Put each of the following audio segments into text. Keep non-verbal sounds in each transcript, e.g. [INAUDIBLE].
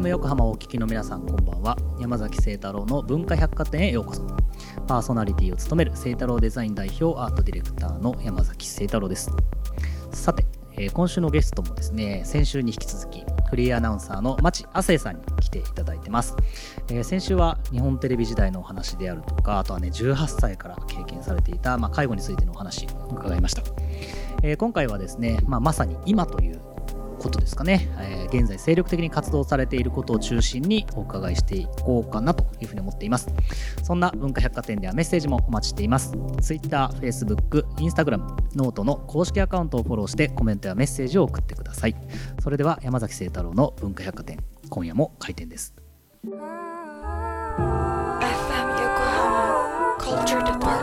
FM 横浜をお聞きの皆さんこんばんは。山崎聖太郎の文化百貨店へようこそ。パーソナリティを務める聖太郎デザイン代表アートディレクターの山崎聖太郎です。さて、えー今週のゲストもですね先週に引き続きフリーアナウンサーの町亜生さんに来ていただいてます、えー先週は日本テレビ時代のお話であるとかあとはね18歳から経験されていた、まあ、介護についてのお話伺いました、えー今回はですね、まあ、まさに今ということですかね、えー現在精力的に活動されていることを中心にお伺いしていこうかなというふうに思っています。そんな文化百貨店ではメッセージもお待ちしています。Twitter、Facebook、Instagram、 note の公式アカウントをフォローしてコメントやメッセージを送ってください。それでは山崎晴太郎の文化百貨店今夜も開店です。FM Yokohama Culture Department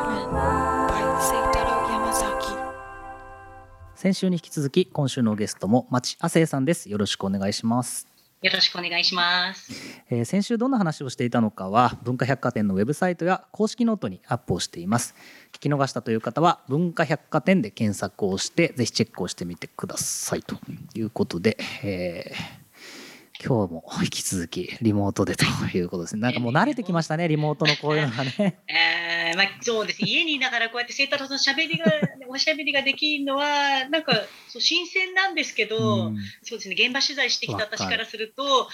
先週に引き続き今週のゲストも町亜聖さんです。よろしくお願いします。よろしくお願いします。えー先週どんな話をしていたのかは文化百貨店のウェブサイトや公式ノートにアップをしています。聞き逃したという方は文化百貨店で検索をしてぜひチェックをしてみてくださいということで、えー今日も引き続きリモートでということですね。なんかもう慣れてきましたねリモート。のこういうのがね。[LAUGHS] えーまあ、そうです。家にいながらこうやって晴太郎さんのしゃべりがおしゃべりができるのはなんかそう新鮮なんですけど、うん。そうですね現場取材してきた私からすると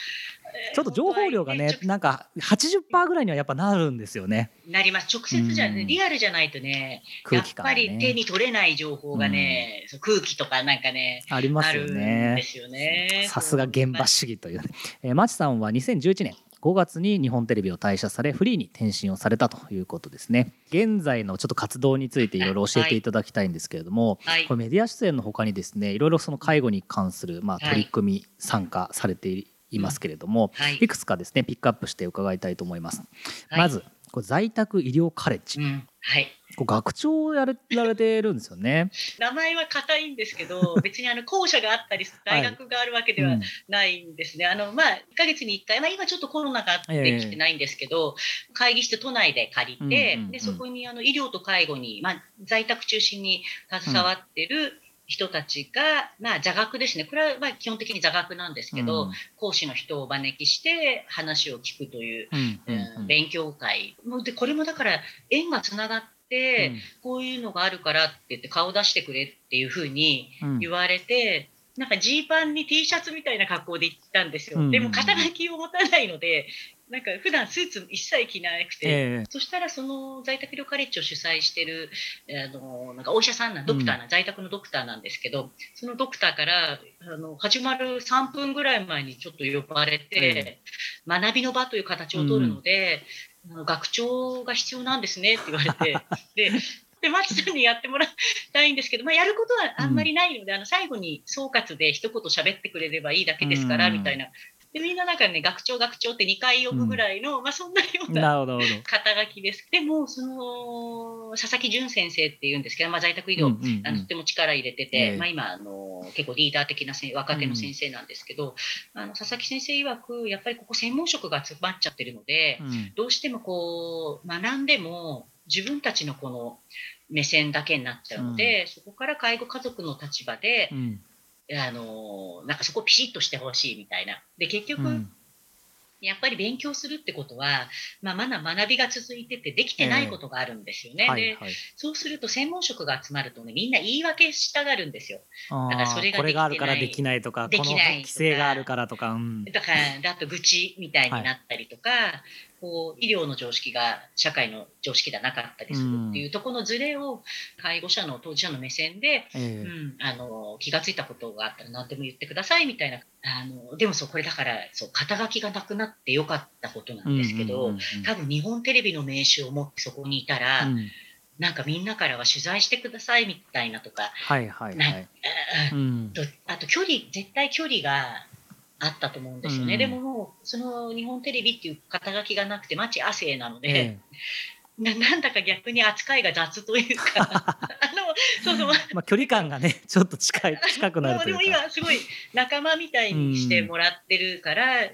ちょっと情報量がねなんか80%ぐらいにはやっぱなるんですよね。なります。直接じゃ、ねうん。リアルじゃないとね空気感がやっぱり手ねに取れない情報がね、そう空気とかなんかねありますよね。ですよね。さすが現場主義というね、えー、マチさんは2011年5月に日本テレビを退社されフリーに転身をされたということですね。現在のちょっと活動についていろいろ教えていただきたいんですけれども、はい。これメディア出演のほかにですねいろいろその介護に関するま取り組み参加されていますけれども、はい。いくつかですねピックアップして伺いたいと思います、はい。まずこれ在宅医療カレッジ、うん。はい。学長をやれられてるんですよね、[LAUGHS] 名前は硬いんですけど [LAUGHS] 別にあの校舎があったり大学があるわけではうんないんですね。あのまあ1ヶ月に1回、まあ、今ちょっとコロナがあってきてないんですけど、会議室都内で借りて、うんうんうん。でそこにあの医療と介護に、まあ、在宅中心に携わってる人たちが、まあ、座学ですね。これはまあ基本的に座学なんですけど、うん。講師の人をお招きして話を聞くという、うんうんうん勉強会。でこれもだから縁がつながって、こういうのがあるからって言って顔出してくれっていうふうにうん。言われて、なんかジーパンに T シャツみたいな格好で行ったんですよ。うん。でも肩書きを持たないので、なんか普段スーツ一切着なくて、ええ。そしたらその在宅医療カレッジを主催してるあのなんかお医者さんなドクターな、在宅のドクターなんですけどそのドクターからあの始まる3分ぐらい前にちょっと呼ばれて、学びの場という形を取るので、あの学長が必要なんですねって言われて [LAUGHS] ででマチさんにやってもらいたいんですけど、まあ、やることはあんまりないので、あの最後に総括で一言喋ってくれればいいだけですから、うん。みたいな。でみんななんかね学長学長って2回呼ぶぐらいの、まあそんなような肩書きです。でも、その、佐々木淳先生っていうんですけど、まあ、在宅医療、うんうんうん。あのとても力入れてて、ええ。まあ、今あの、結構リーダー的な若手の先生なんですけど、あの佐々木先生曰く、やっぱりここ専門職が集まっちゃってるので、うん。どうしてもこう、学んでも、自分たちのこの目線だけになっちゃうので、そこから介護家族の立場で、うんあの、なんかそこをピシッとしてほしいみたいな。で、結局、うんやっぱり勉強するってことは、まあ、まだ学びが続いててできてないことがあるんですよね。ではいはいそうすると専門職が集まるとねみんな言い訳したがるんですよ。あだからそれがーこれがあるからできてないとかこのできない規制があるからとか、うんだからだと愚痴みたいになったりとか、こう医療の常識が社会の常識ではなかったりするっていうところのズレを介護者の当事者の目線で、ええ。うん、あの気がついたことがあったら何でも言ってくださいみたいなあのでもそうこれだからそう肩書きがなくなってよかったことなんですけど、うんうんうんうん。多分日本テレビの名刺を持ってそこにいたら、うん。なんかみんなからは取材してくださいみたいなとか、はいはいはい、あと距離絶対距離があったと思うんですよね、うん。でももうその日本テレビっていう肩書きがなくて町亜生なので、えななんだか逆に扱いが雑というか。[LAUGHS] あのそうそう。えまあ距離感がねちょっと近い近くなるとでもいうか。今すごい仲間みたいにしてもらってるから、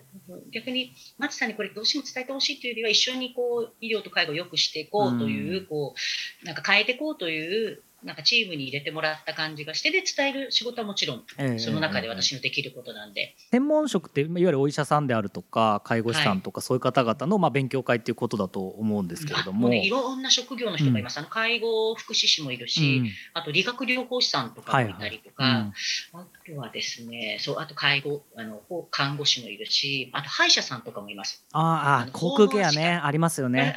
逆に町さんにこれどうしても伝えてほしいというよりは一緒にこう医療と介護を良くしていこうという,、うん。こうなんか変えていこうというなんかチームに入れてもらった感じがしてで伝える仕事はもちろんええその中でええ。私のできることなんで、専門職っていわゆるお医者さんであるとか介護士さんとかそういう方々のまあ勉強会っていうことだと思うんですけれども。あもうね、いろんな職業の人がいます、あの介護福祉士もいるし、うん。あと理学療法士さんとかもいたりとか、はいはい。あとはですねそうあと介護あのほ看護師もいるしあと歯医者さんとかもいます。ああああ航空ケアねありますよね。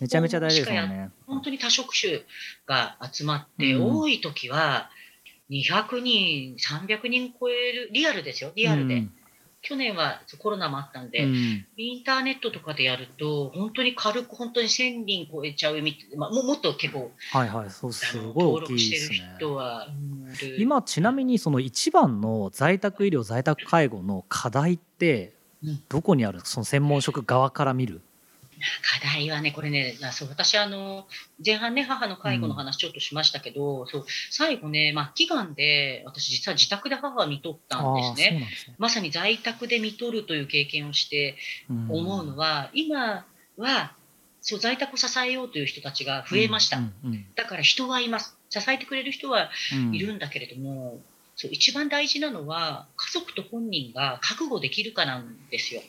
めちゃめちゃ大事ですもん訪問しかやね。本当に多職種が集まって、うん多い時は200人300人超えるリアルですよリアルで、うん去年はコロナもあったんで、うんインターネットとかでやると本当に軽く本当に1000人超えちゃうみたい、まあ、ももっと結構はいはいそうあすのごい大きいですね。今ちなみにその一番の在宅医療在宅介護の課題ってうんどこにあるその専門職側から見る。課題はね、これね、あそう私あの、前半ね、母の介護の話ちょっとしましたけど、そう最後ね、末期がんで、私、実は自宅で母は見とったんですね。ね。まさに在宅で見とるという経験をしてうん思うのは、今はそう在宅を支えようという人たちが増えました。うんうんだから人はいます。支えてくれる人はうんいるんだけれども、そう一番大事なのは、家族と本人が覚悟できるかなんですよ。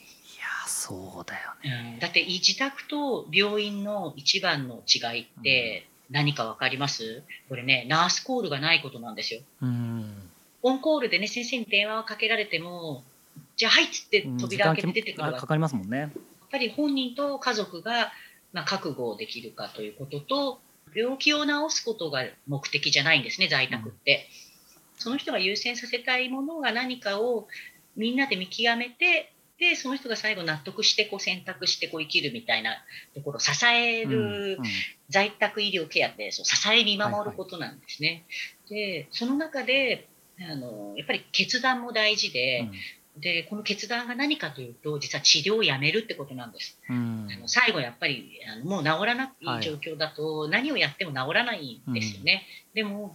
そうだよね。うんだって自宅と病院の一番の違いって何か分かります？これねナースコールがないことなんですよ。うんオンコールでね先生に電話をかけられてもじゃあはいっつってうん扉開けて出てくるわやっあかかりますもんね。ぱり本人と家族が、まあ、覚悟できるかということと病気を治すことが目的じゃないんですね在宅って。その人が優先させたいものが何かをみんなで見極めてでその人が最後納得してこう選択してこう生きるみたいなところ支える、うんうん在宅医療ケアってそう支え見守ることなんですね。でその中であのやっぱり決断も大事で,、でこの決断が何かというと実は治療をやめるってことなんです。うんあの最後やっぱりあのもう治らなはいい状況だと何をやっても治らないんですよね。でもん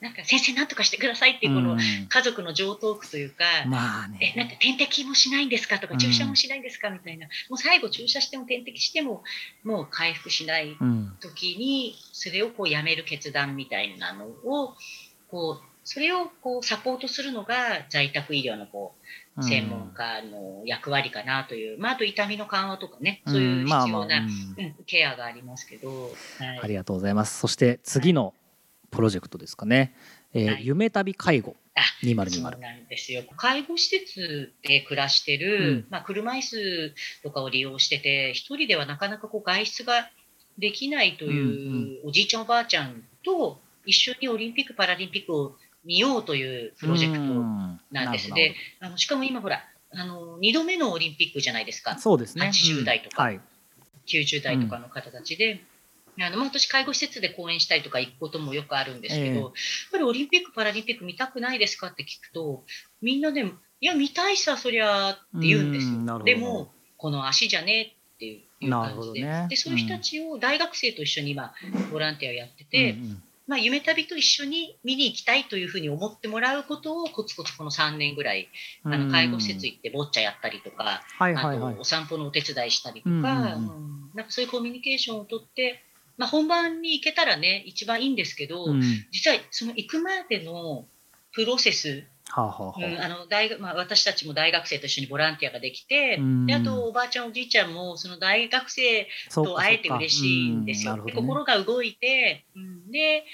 なんか先生なんとかしてくださいっていうこのうん。家族の常套句というか、まあえ、なんね。か点滴もしないんですかとか、うん注射もしないんですかみたいな、もう最後注射しても点滴しても、もう回復しないうん時に、それをこうやめる決断みたいなのを、こう、それをこうサポートするのが在宅医療のこう専門家の役割かなという、まあ、あと痛みの緩和とかね、そういう必要な、うん。うんケアがありますけど、はい。ありがとうございます。そして次のプロジェクトですかね。えーはい夢旅介護あそう2020。なんですよ。介護施設で暮らしてる、うんまあ、車椅子とかを利用してて、一人ではなかなかこう外出ができないという、おじいちゃんおばあちゃんと一緒にオリンピック・パラリンピックを見ようというプロジェクトなんです。で、あのしかも今ほら、あの2度目のオリンピックじゃないですか。そうですね。80代とかうんはい。90代とかの方たちで、あのまあ、私、介護施設で講演したりとか行くこともよくあるんですけど、ええ。やっぱりオリンピック・パラリンピック見たくないですかって聞くと、みんなでも、いや、見たいさ、そりゃって言うんですよ。でも、この足じゃねえっていう感じで、どね。でそういう人たちを大学生と一緒に今、ボランティアをやってて、うんうん。まあ、夢旅と一緒に見に行きたいというふうに思ってもらうことをコツコツこの3年ぐらい、あの介護施設行ってボッチャやったりとか、あとお散歩のお手伝いしたりとか、うんなんかそういうコミュニケーションをとって、まあ、本番に行けたらね一番いいんですけど、うん。実はその行くまでのプロセス、はあはあはうんあの大学まあ、私たちも大学生と一緒にボランティアができて、うん。であとおばあちゃんおじいちゃんもその大学生と会えて嬉しいんですよ。でうん。ね。心が動いて、うん。で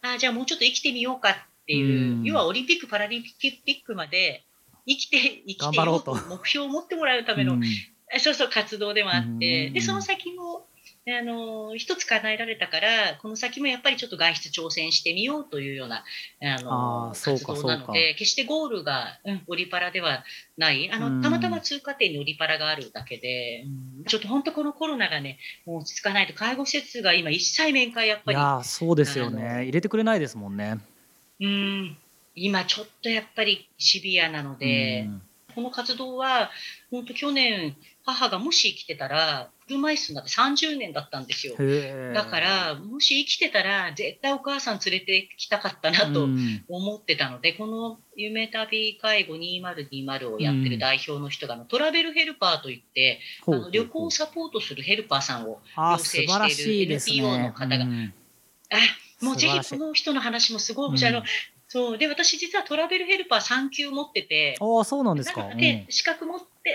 あじゃあもうちょっと生きてみようかっていう、うん。要はオリンピック・パラリンピックまで生きて生き頑て目標を持ってもらうための、そうそう活動でもあって、うん。でその先もあの一つ叶えられたからこの先もやっぱりちょっと外出挑戦してみようというようなあの活動なので決してゴールが、うん、オリパラではない。あうん。のたまたま通過点にオリパラがあるだけで、うんちょっと本当このコロナがねもう落ち着かないと介護施設が今一切面会やっぱりいそうですよね。入れてくれないですもんね。うん。今ちょっとやっぱりシビアなので。うん。この活動は、本当去年、母がもし生きてたら、車椅子になって30年だったんですよ。だから、もし生きてたら、絶対お母さん連れてきたかったなとうん。思ってたので、この夢旅介護2020をやってる代表の人が、あのトラベルヘルパーといって、あの旅行をサポートするヘルパーさんを養成している。NPO の方が。うん。あもうぜひこの人の話もすごい面白い、あのそうで私実はトラベルヘルパー3級持っててああそうなんですか。で資格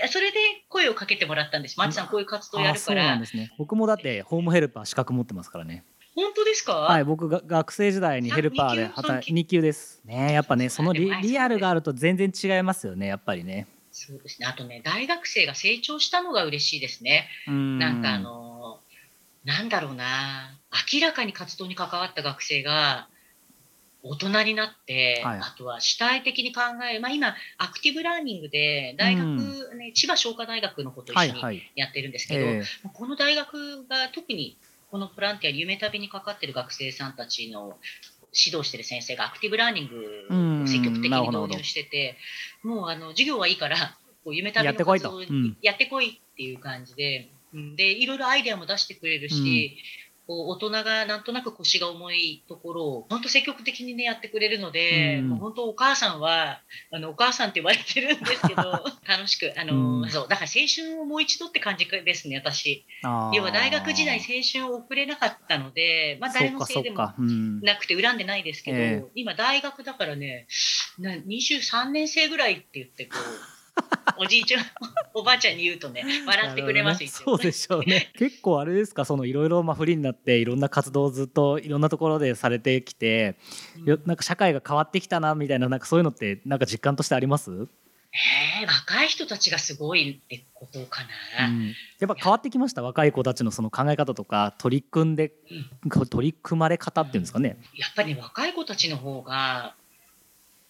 それで声をかけてもらったんです。マッチさんこういう活動やるからですね。僕もだってホームヘルパー資格持ってますからね。本当ですか、はい、僕が学生時代にヘルパーで働い二2級です。ね、やっぱねそのリはいリアルがあると全然違いますよね。やっぱりね。そうですねあとね大学生が成長したのが嬉しいですね。うんなんかあのなんだろうな明らかに活動に関わった学生が大人になって、はい。あとは主体的に考え、まあ、今アクティブラーニングで大学、うん。ね、千葉商科大学の子と一緒にはいはい。やってるんですけど、えこの大学が特にこのボランティア夢旅にかかってる学生さんたちの指導してる先生がアクティブラーニングを積極的に導入してて、もうあの授業はいいからこう夢旅のやってこいと。活動うん。やってこいっていう感じで、うん。でいろいろアイデアも出してくれるし、こう大人がなんとなく腰が重いところを本当積極的にねやってくれるので、うん本当お母さんはあのお母さんって言われてるんですけど [LAUGHS] 楽しくあの、うん。そうだから青春をもう一度って感じですね私。要は大学時代青春を送れなかったので、まあ、誰のせいでもなくて恨んでないですけど、ええ。今大学だからねな23年生ぐらいって言ってこう [LAUGHS] おじいちゃん [LAUGHS] おばあちゃんに言うとね [LAUGHS] 笑ってくれます、ねそうでしょうね。結構あれですかそのいろいろまあフリーになっていろんな活動をずっといろんなところでされてきて、よなんか社会が変わってきたなみたいななんかそういうのってなんか実感としてあります？うんええ若い人たちがすごいってことかな。やっぱ変わってきました？若い子たちのその考え方とか取り組んで取り組まれ方っていうんですかね。やっぱりね若い子たちの方が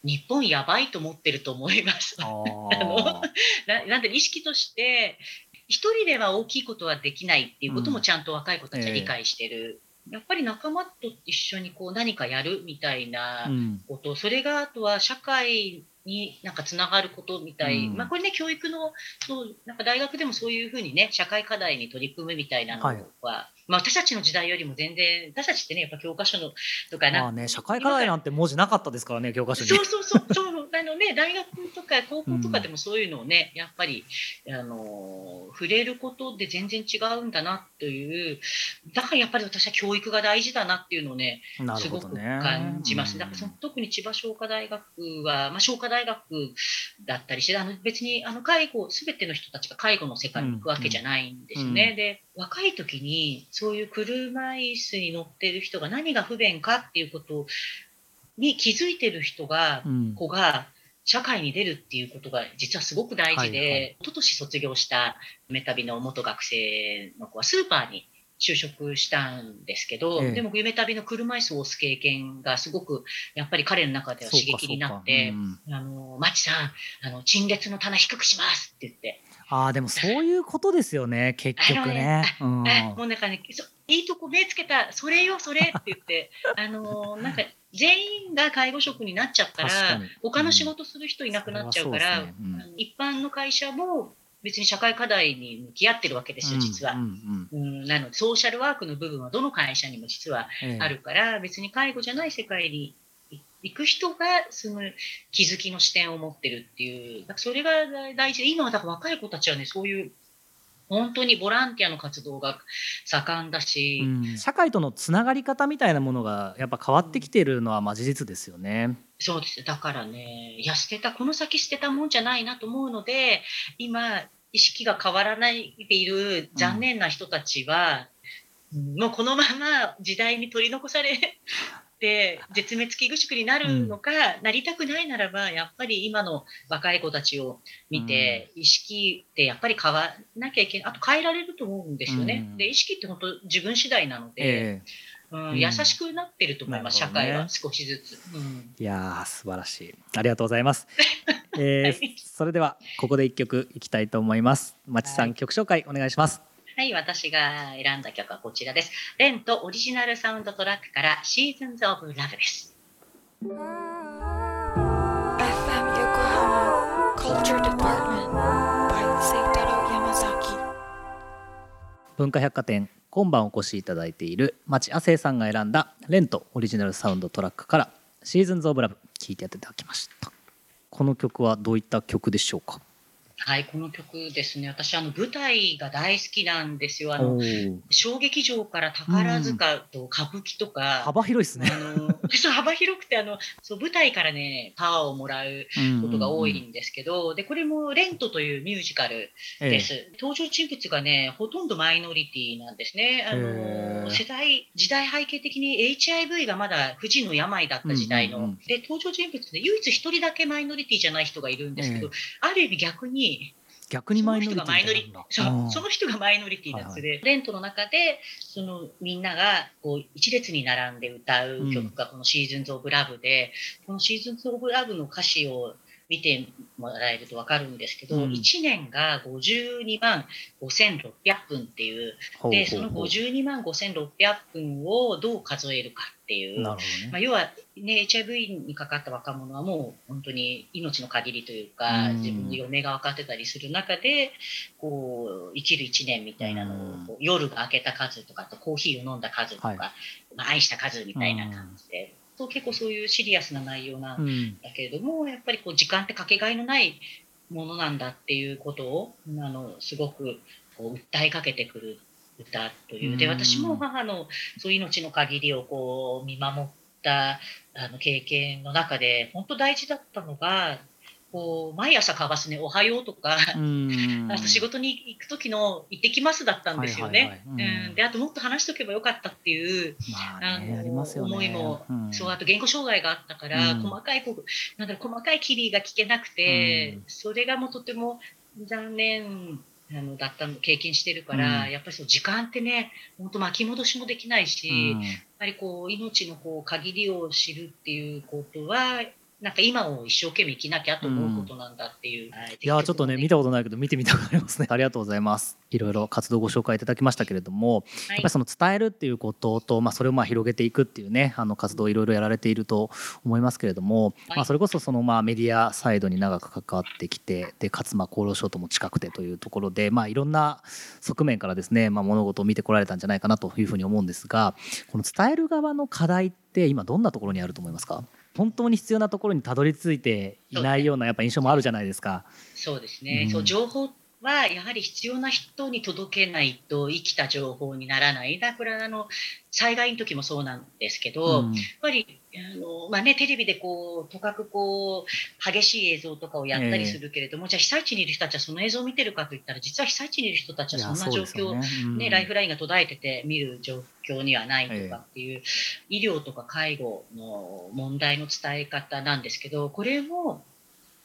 日本やばいと思ってると思います。あ [LAUGHS] のーななんで意識として一人では大きいことはできないっていうこともちゃんと若い子たちは理解してる、やっぱり仲間と一緒にこう何かやるみたいなうん。こと、それがあとは社会になんかつながることみたい、うん。まあこれね教育のそうなんか大学でもそういうふうにね社会課題に取り組むみたいなのは、はいまあ私たちの時代よりも全然私たちってねやっぱ教科書のとかなんかまあね社会課題なんて文字なかったですからね教科書に。そうそうそうそう [LAUGHS] あのね大学とか高校とかでもそういうのをね、やっぱりあの触れることで全然違うんだなというだからやっぱり私は教育が大事だなっていうのをねなすごく。感じます。うんだからその特に千葉商科大学は、まあ、商科大学だったりしてあの別にあの介護全ての人たちが介護の世界に行くわけじゃないんですよね。うんで若い時にそういう車椅子に乗ってる人が何が不便かっていうことに気づいてる人が、うん。子が社会に出るっていうことが実はすごく大事で、はいはい。一昨年卒業したメタビの元学生の子はスーパーに就職したんですけど、ええ。でも夢旅の車椅子を押す経験がすごくやっぱり彼の中では刺激になってうん「あのマチさんあの陳列の棚低くします」って言って、ああでもそういうことですよね [LAUGHS] 結局ね。うん。あもうなんかねそいいとこ目つけたそれよそれって言って [LAUGHS] あのなんか全員が介護職になっちゃったらに。他の仕事する人いなくなっちゃうから、うですねうん。一般の会社も別に社会課題に向き合ってるわけですよ実は。うんうん。うんなのでソーシャルワークの部分はどの会社にも実はあるから、別に介護じゃない世界に行く人がその気づきの視点を持ってるっていうだからそれが大事。で今はだから若い子たちはねそういう本当にボランティアの活動が盛んだし、うん。社会とのつながり方みたいなものがやっぱ変わってきてるのはまあ事実ですよね。そうです。だからねいや捨てたこの先捨てたもんじゃないなと思うので今意識が変わらないでいる残念な人たちは、うん。もうこのまま時代に取り残されて絶滅危惧種になるのか、なりたくないならばやっぱり今の若い子たちを見て、意識ってやっぱり変わらなきゃいけないあと変えられると思うんですよね。うんで意識って本当自分次第なので、えうんうん優しくなってると思います、なるほどね社会は少しずつ。うんえいやー素晴らしいありがとうございます。[LAUGHS] えーはいそれではここで一曲いきたいと思います。まちさん、はい曲紹介お願いします。はい、私が選んだ曲はこちらです。レントオリジナルサウンドトラックから Seasons of Love です。FM Yokohama Culture Department by Seitaro Yamazaki. 文化百貨店今晩お越しいただいている町亜生さんが選んだレントオリジナルサウンドトラックからシーズンズオブラブ聴いていただきましたこの曲はどういった曲でしょうか？はい、この曲ですね。私、あの、舞台が大好きなんですよ。あの、小劇場から宝塚と歌舞伎とか、幅広いですね。あの、[LAUGHS] そう幅広くて、あの、そう、舞台からね、パワーをもらうことが多いんですけど、で、これも、レントというミュージカルええです。登場人物がね、ほとんどマイノリティなんですね。あへのー世代、時代背景的に HIV がまだ不治の病だった時代の。で、登場人物で唯一一人だけマイノリティじゃない人がいるんですけど、えある意味逆に、逆にマイノリティマイノリその人がマイノリティなんですで、レントの中でそのみんながこう一列に並んで歌う曲がこの「シーズンズ・オブ・ラブで」この「シーズンズ・オブ・ラブ」の歌詞を見てもらえると分かるんですけど、うん。1年が52万5600分っていうでそのほうほう。52万5600分をどう数えるかっていう。ね。まあ、要は、ね、HIV にかかった若者はもう本当に命の限りというか、うん。自分の余命が分かってたりする中でこう生きる1年みたいなのを、夜が明けた数とかコーヒーを飲んだ数とか、はい。まあ、愛した数みたいな感じで、そう結構そういうシリアスな内容なんうんだけれども、やっぱりこう時間ってかけがえのないものなんだっていうことをあのすごくこう訴えかけてくる歌という。でうん。私も母のそういう命の限りをこう見守ったあの経験の中で本当大事だったのがこう毎朝交わすね「おはよう」とか、うん。あと仕事に行く時の「行ってきます」だったんですよね。はいうん。うん。であともっと話しとけばよかったっていうまあの。思いもうん。そうあと言語障害があったから、うん。細かいこうなんだろう細かいキリが聞けなくて、うん。それがもうとても残念あのだったの経験してるから、うん。やっぱりそう時間ってね本当巻き戻しもできないし、うん。やっぱりこう命のこう限りを知るっていうことはなんか今を一生懸命生きなきゃと思うことなんだっていう、はい。いやちょっとね見たことないけど見てみたくなりますね。[LAUGHS] ありがとうございます。いろいろ活動ご紹介いただきましたけれども、はい。やっぱりその伝えるっていうことと、まあ、それをまあ広げていくっていうねあの活動をいろいろやられていると思いますけれども、はい。まあ、それこそそのまあメディアサイドに長く関わってきてでかつまあ厚労省とも近くてというところで、まあ、いろんな側面からですね、まあ、物事を見てこられたんじゃないかなというふうに思うんですがこの伝える側の課題って今どんなところにあると思いますか？本当に必要なところにたどり着いていないようなやっぱ印象もあるじゃないですか。そうですね、うんそう情報はやはり必要な人に届けないと生きた情報にならない。だからあの災害の時もそうなんですけど、うんやっぱりあの、まあね、テレビでこうとかくこう激しい映像とかをやったりするけれども、じゃあ被災地にいる人たちはその映像を見てるかといったら実は被災地にいる人たちはそんな状況、ねね。うん。ライフラインが途絶えてて見る状況にはないとかっていう、医療とか介護の問題の伝え方なんですけどこれも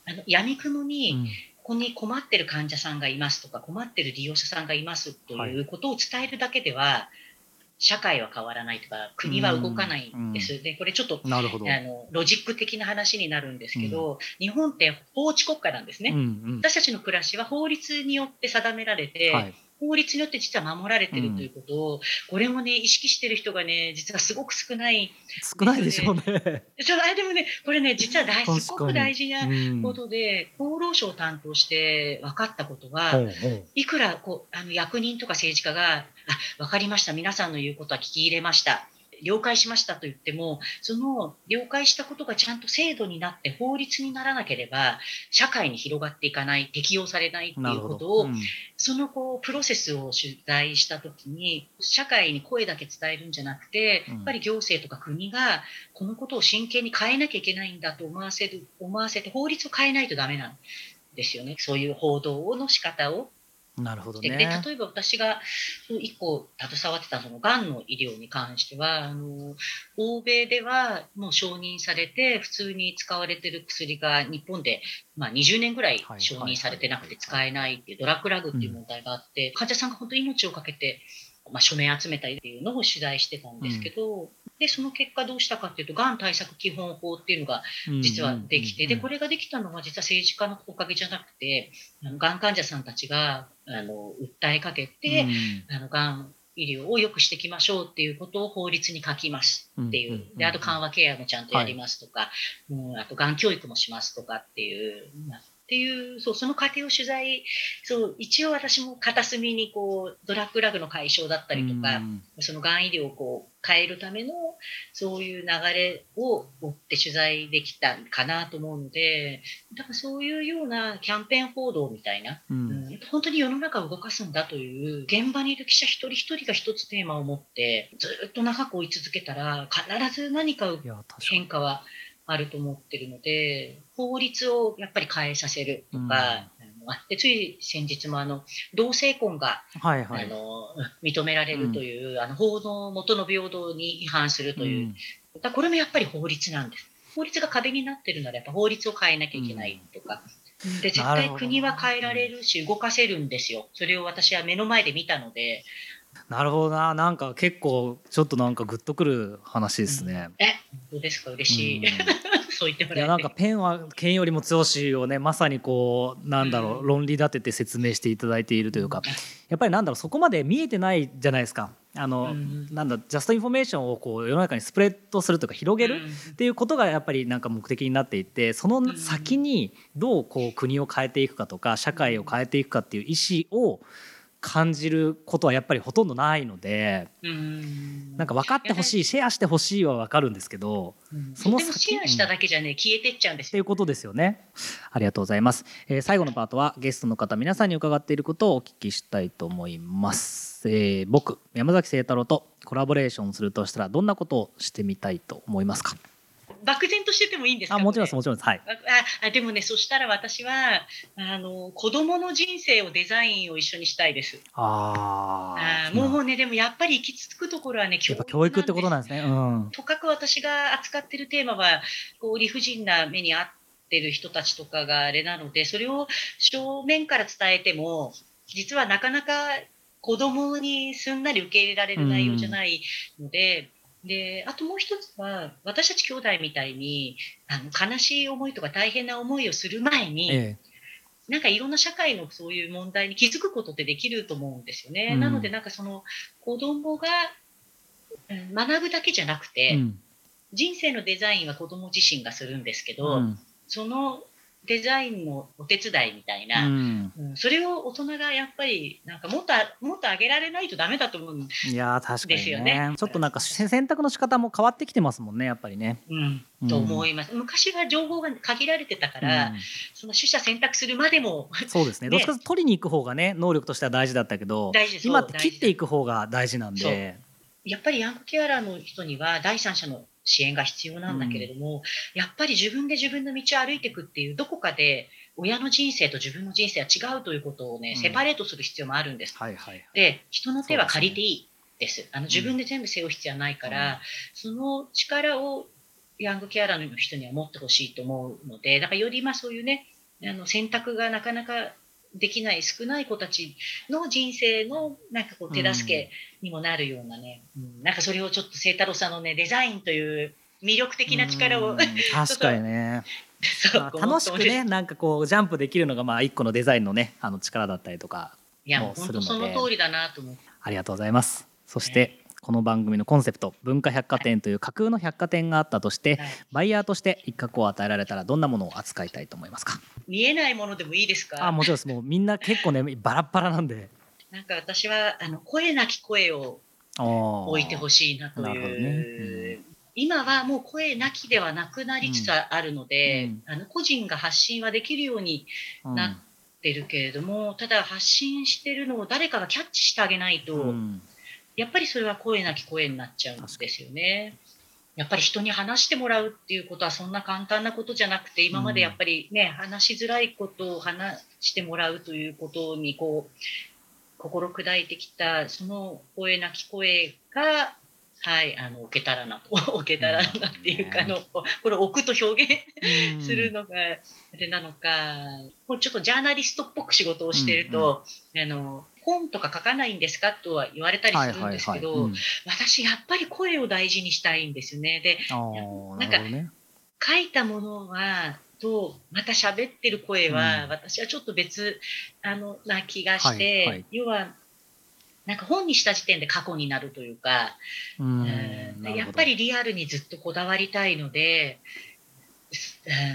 あの闇雲に、うん。ここに困ってる患者さんがいますとか困ってる利用者さんがいますということを伝えるだけでは、社会は変わらないとか国は動かないんです。でこれちょっと。あのロジック的な話になるんですけど、日本って法治国家なんですね。うんうん私たちの暮らしは法律によって定められて、はい法律によって実は守られてるということを、これもね意識してる人がね実はすごく少ない。少ないでしょうね。そうあでもねこれね実は大すごく大事なうん。ことで、厚労省を担当して分かったことは、ほうほう。いくらこうあの役人とか政治家が、あ分かりました、皆さんの言うことは聞き入れました、了解しましたと言っても、その了解したことがちゃんと制度になって法律にならなければ、社会に広がっていかない、適用されないってない。うことを、うん。そのこうプロセスを取材したときに、社会に声だけ伝えるんじゃなくて、うん。やっぱり行政とか国がこのことを真剣に変えなきゃいけないんだと思わせる思わせて、法律を変えないとダメなんですよね、そういう報道の仕方をなるほどででね。例えば私がそう一個携わってたそのがんの医療に関してはあの欧米ではもう承認されて普通に使われてる薬が日本で、まあ、20年ぐらいはい承認されてなくて使えないっていうドラッグラグっていう問題があって、患者さんが本当に命を懸けて、まあ、署名集めたりっていうのを取材してたんですけど、でその結果どうしたかっていうとがん対策基本法っていうのが実はできて、でこれれができたのは実は政治家のおかげじゃなくてがん患者さんたちがあの訴えかけて、あのがん医療を良くしていきましょうっていうことを法律に書きますっていう、うんうんうんであと緩和ケアもちゃんとやりますとか、うん、あとがん教育もしますとかっていう、まあっていうそうその過程を取材そう一応私も片隅にこうドラッグラグの解消だったりとか、うん。そのがん医療をこう変えるためのそういう流れを追って取材できたかなと思うのでだからそういうようなキャンペーン報道みたいな、ううんん本当に世の中を動かすんだという現場にいる記者一人一人が一つテーマを持ってずっと長く追い続けたら必ず何か変化はあると思ってるので法律をやっぱり変えさせるとか、うん。あのあでつい先日もあの同性婚が、はいはい。あの [LAUGHS] 認められるという、あの法の元の平等に違反するという、うん。これもやっぱり法律なんです。法律が壁になってるならやっぱ法律を変えなきゃいけないとか。で絶対国は変えられるし動かせるんですよ。それを私は目の前で見たので、なるほどな。なんか結構ちょっとなんかグッとくる話ですね。え、どうですか？嬉しい。うん。[LAUGHS] そう言ってもいやらえて。なんかペンは剣よりも強しをねまさにこうなんだろう、うん。論理立てて説明していただいているというかやっぱりなんだろうそこまで見えてないじゃないですか。あの、うん。なんだ just information をこう世の中に spread するというか広げる、うん。っていうことがやっぱりなんか目的になっていてその先にどうこう国を変えていくかとか社会を変えていくかっていう意思を感じることはやっぱりほとんどないのでうんなんか分かってほしいシェアしてほしいは分かるんですけどうんそのシェアしただけじゃね、消えてっちゃうんですよ。っていうことですよね。ありがとうございます。えー最後のパートはゲストの方皆さんに伺っていることをお聞きしたいと思います。えー僕山崎清太郎とコラボレーションするとしたらどんなことをしてみたいと思いますか？漠然としててもいいんですかあもちろんですこもちろんです。はい。れああでもね、そしたら私はあの子供の人生をデザインを一緒にしたいです。あああ。もうね、でもやっぱり行き着くところはね、やっぱ教育ってことなんですね。うん。とかく私が扱ってるテーマはこう理不尽な目に遭ってる人たちとかがあれなのでそれを正面から伝えても実はなかなか子供にすんなり受け入れられる内容じゃないので。であともう一つは私たち兄弟みたいにあの悲しい思いとか大変な思いをする前に、えなんかいろんな社会のそういう問題に気づくことってできると思うんですよね。うんなのでなんかその子供がうん学ぶだけじゃなくて、え。うん。人生のデザインは子供自身がするんですけど、うんそのデザインのお手伝いみたいな、うん。うん。それを大人がやっぱりなんかもっとあもっと上げられないとダメだと思うん、いやー確かですにねよね。ちょっとなんか選択の仕方も変わってきてますもんねやっぱりね。うん。うん。と思います。昔は情報が限られてたから、うん。その取捨選択するまでも [LAUGHS] そうですね。ね。どっちかと取りに行く方がね能力としては大事だったけど大事今って切っていく方が大事なんで。やっぱりヤングケアラーの人には第三者の支援が必要なんだけれども、やっぱり自分で自分の道を歩いていくっていうどこかで親の人生と自分の人生は違うということをね、うん。セパレートする必要もあるんです。はいはい。で人の手は借りていいです。あの自分で全部背負う必要はないから、うん。その力をヤングケアラーの人には持ってほしいと思うのでだからよりまあそういうねあの選択がなかなかできない少ない子たちの人生のなんかこう手助けにもなるようなね、うん。なんかそれをちょっと清太郎さんのねデザインという魅力的な力をうん。[LAUGHS] 確かにね。楽しくねなんかこうジャンプできるのがまあ一個のデザインのねあの力だったりとかいやもうもうするので。本当その通りだなと思って。ありがとうございます。そしてこの番組のコンセプト文化百貨店という架空の百貨店があったとして、はい。バイヤーとして一角を与えられたらどんなものを扱いたいと思いますか？見えないものでもいいですか？あもちろんです。もうみんな結構ね [LAUGHS] バラッバラなんで。なんか私はあの声なき声を置いてほししいなという、ね。今はもう声なきではなくなりつつあるので、うん。あの個人が発信はできるようになってるけれども、ただ発信してるのを誰かがキャッチしてあげないと、うんやっぱりそれは声なき声になっちゃうんですよね。やっぱり人に話してもらうっていうことはそんな簡単なことじゃなくて今までやっぱりね、話しづらいことを話してもらうということにこう心砕いてきたその声なき声がはいあの置けたらなと置けたらなっていうか、あのこれ置くと表現するのがあれなのか、これちょっとジャーナリストっぽく仕事をしていると、あの本とか書かないんですかとは言われたりするんですけど、うん。私やっぱり声を大事にしたいんですよね。でなんるほどね。書いたものはとまた喋ってる声は、うん。私はちょっと別あのな気がして、はいはい。要はなんか本にした時点で過去になるというか、うんやっぱりリアルにずっとこだわりたいので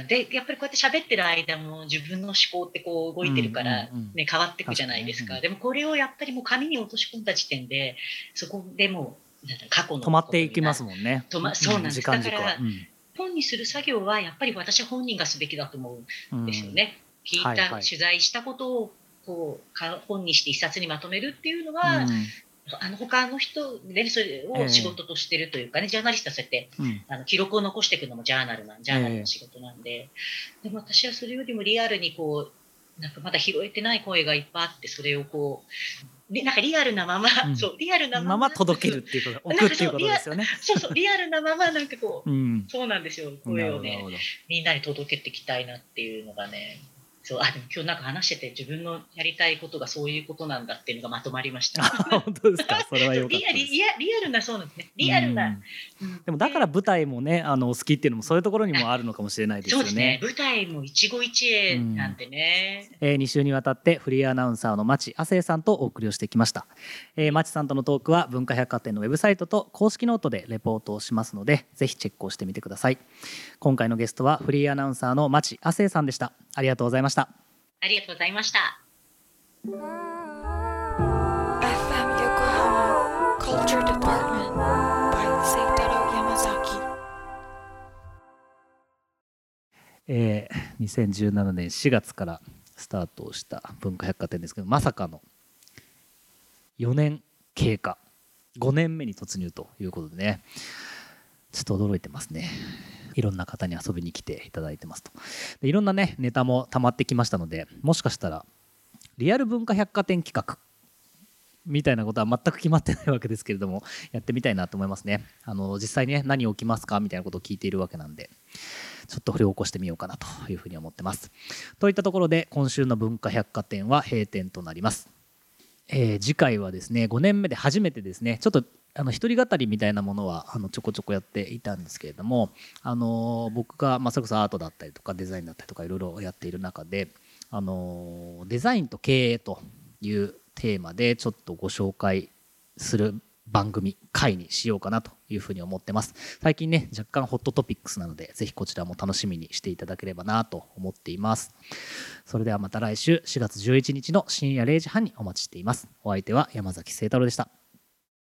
うん。でやっぱりこうやって喋ってる間も自分の思考ってこう動いてるから、うんうんうんね、変わっていくじゃないですか。確かでもこれをやっぱりもう紙に落とし込んだ時点でそこでもう過去の止まっていきますんもんね。止まそうなんです。だから本にする作業はやっぱり私本人がすべきだと思うんうんですよね、聞いた、はいはい。取材したことをこうか本にして一冊にまとめるっていうのうは、んあの他の人でそれええ。を仕事としてるというかね、ジャーナリストはそうやってうん。あの記録を残していくのもジャーナルなんジャーナルの仕事なんで、でも私はそれよりもリアルにこうなんかまだ拾えてない声がいっぱいあってそれをこうりなんかリアルなまま、うん。そうリアルなまま届けるっていうことなんか置くっていうことですよね。そうそうリアルなままなんかこううん。そうなんですよな声をねみんなに届けていきたいなっていうのがねそうあでも今日なんか話してて自分のやりたいことがそういうことなんだっていうのがまとまりました。あ本当ですか？[LAUGHS] それは良かったリアリアルなそうなんですね。リアルな、うん。うんでもだから舞台もねあの好きっていうのもそういうところにもあるのかもしれないですよそうですね。ね。舞台も一期一会なんてね、えー、2週にわたってフリーアナウンサーの町亜聖さんとお送りをしてきました、えー、町さんとのトークは文化百貨店のウェブサイトと公式ノートでレポートをしますのでぜひチェックをしてみてください。今回のゲストはフリーアナウンサーの町亜聖さんでした。ありがとうございましたありがとうございました。FM Yokohama Culture Department by Seitaro Yamazaki. えー、2017年4月からスタートをした文化百貨店ですけどまさかの4年経過5年目に突入ということでねちょっと驚いてますねいろんな方に遊びに来ていただいてますとでいろんなねネタも溜まってきましたのでもしかしたらリアル文化百貨店企画みたいなことは全く決まってないわけですけれどもやってみたいなと思いますねあの実際にね何起きますかみたいなことを聞いているわけなんでちょっと掘り起こしてみようかなというふうに思ってます。といったところで今週の文化百貨店は閉店となります。えー次回はですね5年目で初めてですねちょっとあの一人語りみたいなものはあのちょこちょこやっていたんですけれども、あの僕が、まあ、それこそアートだったりとかデザインだったりとかいろいろやっている中で、あのデザインと経営というテーマでちょっとご紹介する番組回にしようかなというふうに思ってます。最近ね若干ホットトピックスなのでぜひこちらも楽しみにしていただければなと思っています。それではまた来週4月11日の深夜0時半にお待ちしています。お相手は山崎聖太郎でした。